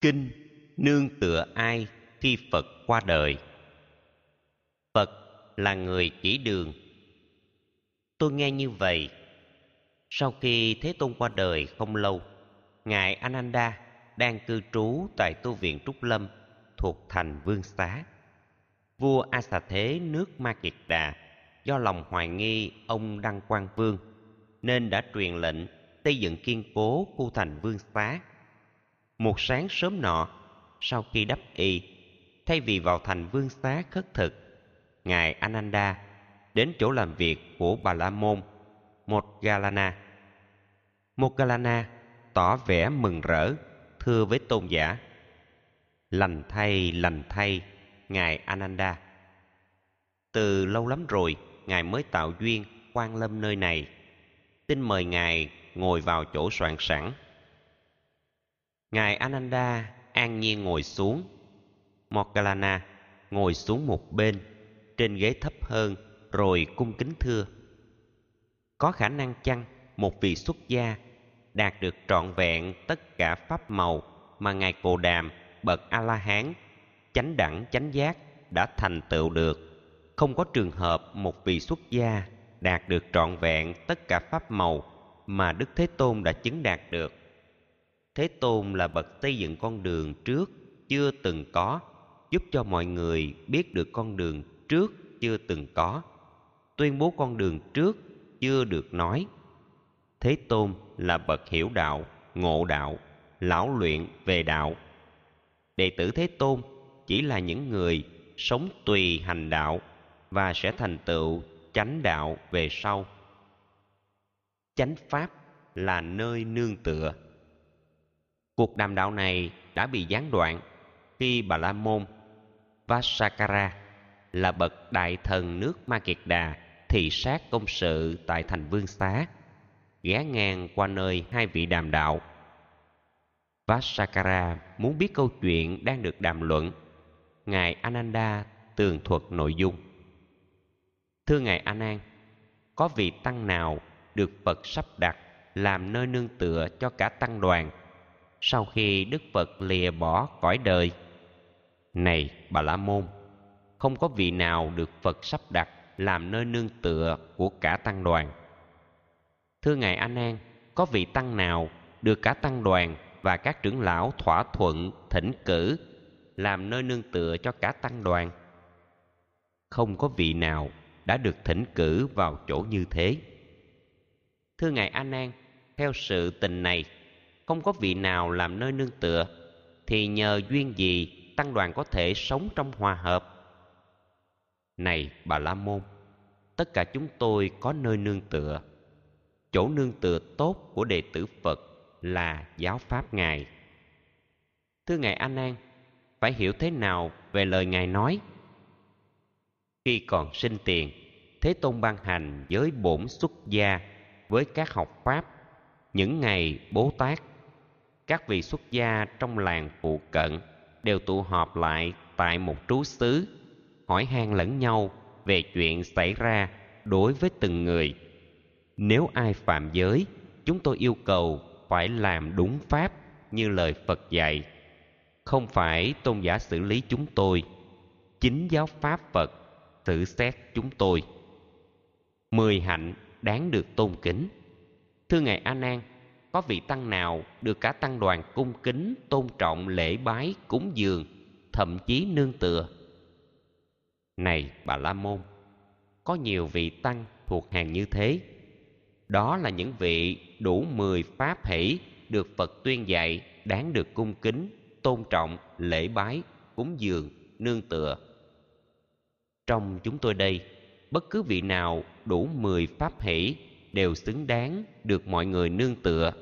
kinh nương tựa ai khi phật qua đời? Phật là người chỉ đường. Tôi nghe như vậy, sau khi thế tôn qua đời không lâu, ngài ananda đang cư trú tại tu viện trúc lâm thuộc thành vương xá. Vua a xà thế nước ma kiệt đà do lòng hoài nghi ông đăng quang vương nên đã truyền lệnh xây dựng kiên cố khu thành vương xá một sáng sớm nọ, sau khi đắp y, thay vì vào thành vương xá khất thực, ngài ananda đến chỗ làm việc của bà la môn, một galana. Một galana tỏ vẻ mừng rỡ, thưa với tôn giả, lành thay lành thay, ngài ananda. Từ lâu lắm rồi, ngài mới tạo duyên quan lâm nơi này. Xin mời ngài ngồi vào chỗ soạn sẵn ngài ananda an nhiên ngồi xuống. Moggallana ngồi xuống một bên, trên ghế thấp hơn, rồi cung kính thưa. Có khả năng chăng một vị xuất gia đạt được trọn vẹn tất cả pháp màu mà ngài cồ đàm bậc a la hán chánh đẳng chánh giác đã thành tựu được? Không có trường hợp một vị xuất gia đạt được trọn vẹn tất cả pháp màu mà đức thế tôn đã chứng đạt được thế tôn là bậc xây dựng con đường trước chưa từng có, giúp cho mọi người biết được con đường trước chưa từng có, tuyên bố con đường trước chưa được nói. Thế tôn là bậc hiểu đạo, ngộ đạo, lão luyện về đạo. Đệ tử thế tôn chỉ là những người sống tùy hành đạo và sẽ thành tựu chánh đạo về sau. Chánh pháp là nơi nương tựa cuộc đàm đạo này đã bị gián đoạn khi bà la môn vasakara là bậc đại thần nước ma kiệt đà thị sát công sự tại thành vương xá ghé ngang qua nơi hai vị đàm đạo. Vasakara muốn biết câu chuyện đang được đàm luận. Ngài ananda tường thuật nội dung. Thưa ngài Anan, có vị tăng nào được phật sắp đặt làm nơi nương tựa cho cả tăng đoàn sau khi đức phật lìa bỏ cõi đời. Này bà la môn, không có vị nào được phật sắp đặt làm nơi nương tựa của cả tăng đoàn. Thưa ngài a nan có vị tăng nào được cả tăng đoàn và các trưởng lão thỏa thuận thỉnh cử làm nơi nương tựa cho cả tăng đoàn? Không có vị nào đã được thỉnh cử vào chỗ như thế. Thưa ngài a nan theo sự tình này không có vị nào làm nơi nương tựa, thì nhờ duyên gì tăng đoàn có thể sống trong hòa hợp? Này bà la môn, tất cả chúng tôi có nơi nương tựa. Chỗ nương tựa tốt của đệ tử phật là giáo pháp ngài. Thưa ngài a nan, phải hiểu thế nào về lời ngài nói? Khi còn sinh tiền, thế tôn ban hành giới bổn xuất gia với các học pháp, những ngày bố tát các vị xuất gia trong làng phụ cận đều tụ họp lại tại một trú xứ, hỏi han lẫn nhau về chuyện xảy ra đối với từng người. Nếu ai phạm giới, chúng tôi yêu cầu phải làm đúng pháp như lời phật dạy. Không phải tôn giả xử lý chúng tôi, chính giáo pháp phật xử xét chúng tôi. Mười hạnh đáng được tôn kính. Thưa ngài a nan có vị tăng nào được cả tăng đoàn cung kính, tôn trọng, lễ bái, cúng dường, thậm chí nương tựa? Này, bà la môn, có nhiều vị tăng thuộc hàng như thế. Đó là những vị đủ mười pháp hỷ được phật tuyên dạy, đáng được cung kính, tôn trọng, lễ bái, cúng dường, nương tựa. Trong chúng tôi đây, bất cứ vị nào đủ mười pháp hỷ đều xứng đáng được mọi người nương tựa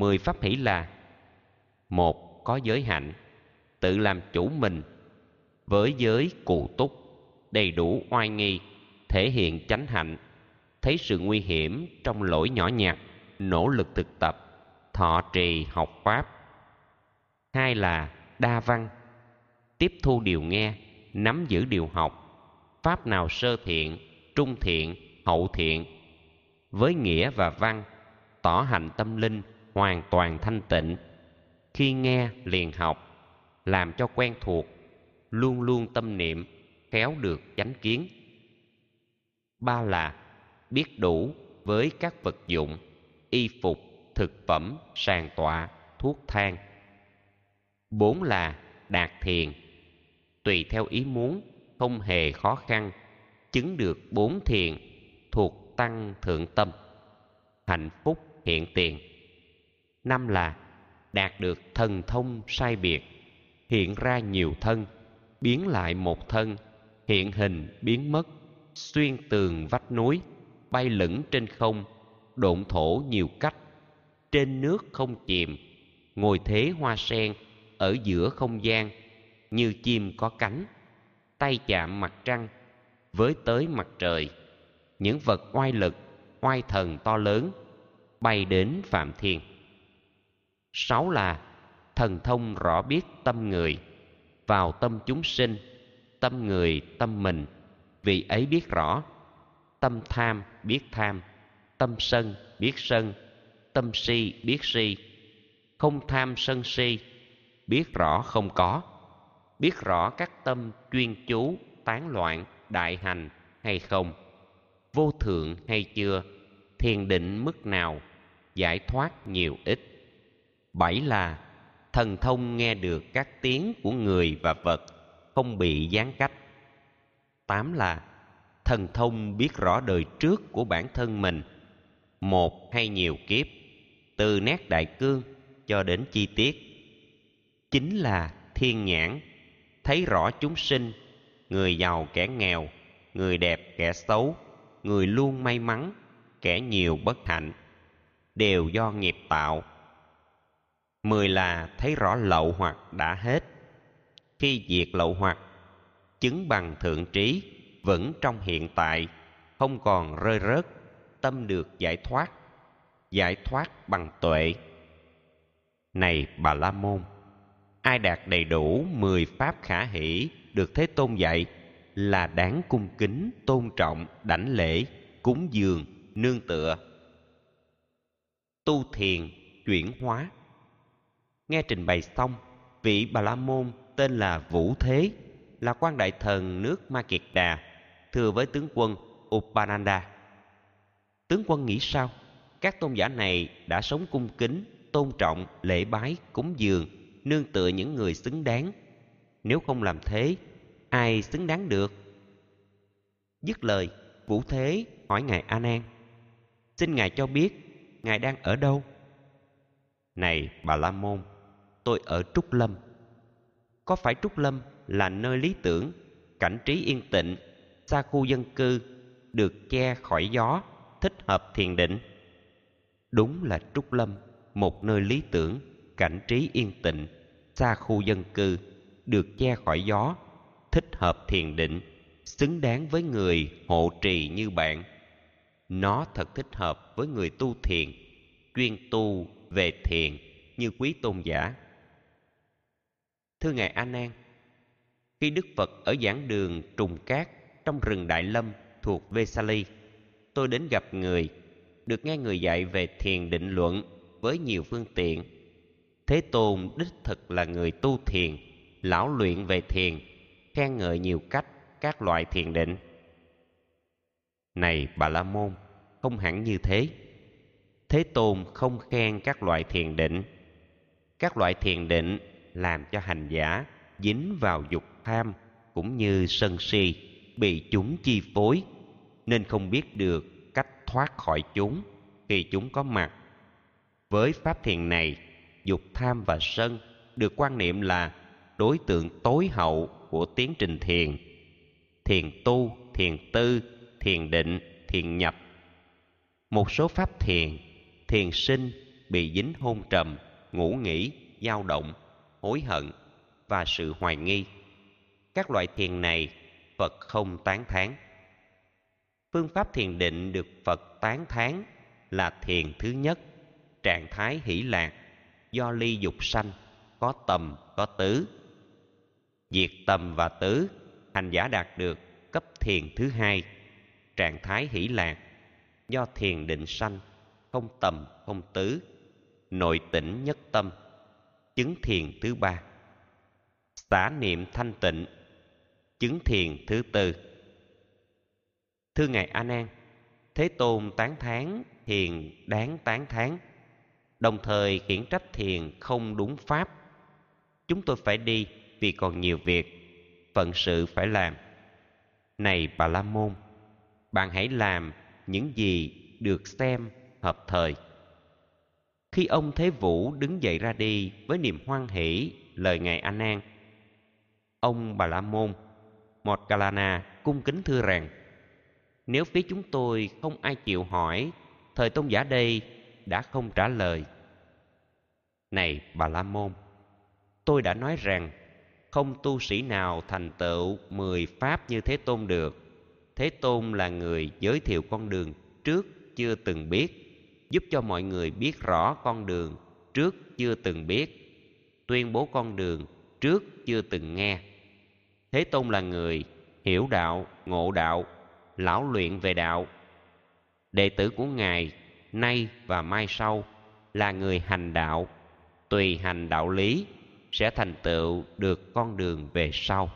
mười pháp hỷ là, một, có giới hạnh, tự làm chủ mình với giới cụ túc, đầy đủ oai nghi, thể hiện chánh hạnh, thấy sự nguy hiểm trong lỗi nhỏ nhặt, nỗ lực thực tập, thọ trì học pháp. Hai là đa văn, tiếp thu điều nghe, nắm giữ điều học, pháp nào sơ thiện, trung thiện, hậu thiện, với nghĩa và văn, tỏ hành tâm linh hoàn toàn thanh tịnh. Khi nghe liền học, làm cho quen thuộc, luôn luôn tâm niệm khéo được chánh kiến. Ba là biết đủ với các vật dụng, y phục, thực phẩm, sàn tọa, thuốc thang. Bốn là đạt thiền. Tùy theo ý muốn, không hề khó khăn, chứng được bốn thiền thuộc tăng thượng tâm, hạnh phúc hiện tiền năm là đạt được thần thông sai biệt, hiện ra nhiều thân, biến lại một thân, hiện hình biến mất, xuyên tường vách núi, bay lửng trên không, độn thổ nhiều cách, trên nước không chìm, ngồi thế hoa sen ở giữa không gian, như chim có cánh, tay chạm mặt trăng, với tới mặt trời, những vật oai lực, oai thần to lớn, bay đến phạm thiên sáu là, thần thông rõ biết tâm người. Vào tâm chúng sinh, tâm người, tâm mình. Vì ấy biết rõ, tâm tham biết tham, tâm sân biết sân, tâm si biết si. Không tham sân si, biết rõ không có. Biết rõ các tâm chuyên chú, tán loạn, đại hành hay không. Vô thượng hay chưa, thiền định mức nào, giải thoát nhiều ít bảy là thần thông nghe được các tiếng của người và vật, không bị gián cách. Tám là thần thông biết rõ đời trước của bản thân mình. Một hay nhiều kiếp, từ nét đại cương cho đến chi tiết. Chính là thiên nhãn, thấy rõ chúng sinh, người giàu kẻ nghèo, người đẹp kẻ xấu, người luôn may mắn, kẻ nhiều bất hạnh, đều do nghiệp tạo mười là thấy rõ lậu hoặc đã hết. Khi diệt lậu hoặc, chứng bằng thượng trí, vẫn trong hiện tại, không còn rơi rớt, tâm được giải thoát giải thoát bằng tuệ. Này bà la môn, ai đạt đầy đủ mười pháp khả hỷ được thế tôn dạy là đáng cung kính, tôn trọng, đảnh lễ, cúng dường, nương tựa. Tu thiền chuyển hóa nghe trình bày xong, vị bà la môn tên là vũ thế, là quan đại thần nước ma kiệt đà, thưa với tướng quân upananda. Tướng quân nghĩ sao? Các tôn giả này đã sống cung kính, tôn trọng, lễ bái, cúng dường, nương tựa những người xứng đáng. Nếu không làm thế, ai xứng đáng được? Dứt lời, vũ thế hỏi ngài a nan xin ngài cho biết, ngài đang ở đâu? Này, bà la môn tôi ở trúc lâm. Có phải trúc lâm là nơi lý tưởng, cảnh trí yên tịnh xa khu dân cư, được che khỏi gió, thích hợp thiền định? Đúng là trúc lâm, một nơi lý tưởng, cảnh trí yên tịnh xa khu dân cư, được che khỏi gió, thích hợp thiền định, xứng đáng với người hộ trì như bạn. Nó thật thích hợp với người tu thiền, chuyên tu về thiền như quý tôn giả thưa ngài a nan, khi đức phật ở giảng đường trùng cát trong rừng đại lâm thuộc vesali, tôi đến gặp người, được nghe người dạy về thiền định luận với nhiều phương tiện. Thế tôn đích thực là người tu thiền, lão luyện về thiền, khen ngợi nhiều cách các loại thiền định. Này bà la môn, không hẳn như thế. Thế tôn không khen các loại thiền định. Các loại thiền định làm cho hành giả dính vào dục tham cũng như sân si, bị chúng chi phối. Nên không biết được cách thoát khỏi chúng khi chúng có mặt. Với pháp thiền này, dục tham và sân được quan niệm là đối tượng tối hậu của tiến trình thiền. Thiền tu, thiền tư, thiền định, thiền nhập. Một số pháp thiền thiền sinh bị dính hôn trầm, ngủ nghỉ, dao động hối hận và sự hoài nghi. Các loại thiền này phật không tán thán. Phương pháp thiền định được phật tán thán là thiền thứ nhất, trạng thái hỷ lạc do ly dục sanh, có tầm, có tứ. Diệt tầm và tứ, hành giả đạt được cấp thiền thứ hai, trạng thái hỷ lạc do thiền định sanh, không tầm, không tứ, nội tĩnh nhất tâm chứng thiền thứ ba. Xả niệm thanh tịnh. Chứng thiền thứ tư. Thưa ngài a nan, thế tôn tán thán thiền đáng tán thán. Đồng thời khiển trách thiền không đúng pháp. Chúng tôi phải đi vì còn nhiều việc, phận sự phải làm. Này bà la môn, bạn hãy làm những gì được xem hợp thời khi ông thế vũ đứng dậy ra đi với niềm hoan hỷ, lời ngài a nan, ông bà la môn một kalana cung kính thưa rằng, nếu phía chúng tôi không ai chịu hỏi, thời tôn giả đây đã không trả lời. Này, bà la môn, tôi đã nói rằng không tu sĩ nào thành tựu mười pháp như thế tôn được. Thế tôn là người giới thiệu con đường trước chưa từng biết giúp cho mọi người biết rõ con đường trước chưa từng biết, tuyên bố con đường trước chưa từng nghe. Thế tôn là người hiểu đạo, ngộ đạo, lão luyện về đạo. Đệ tử của ngài nay và mai sau là người hành đạo. Tùy hành đạo lý sẽ thành tựu được con đường về sau.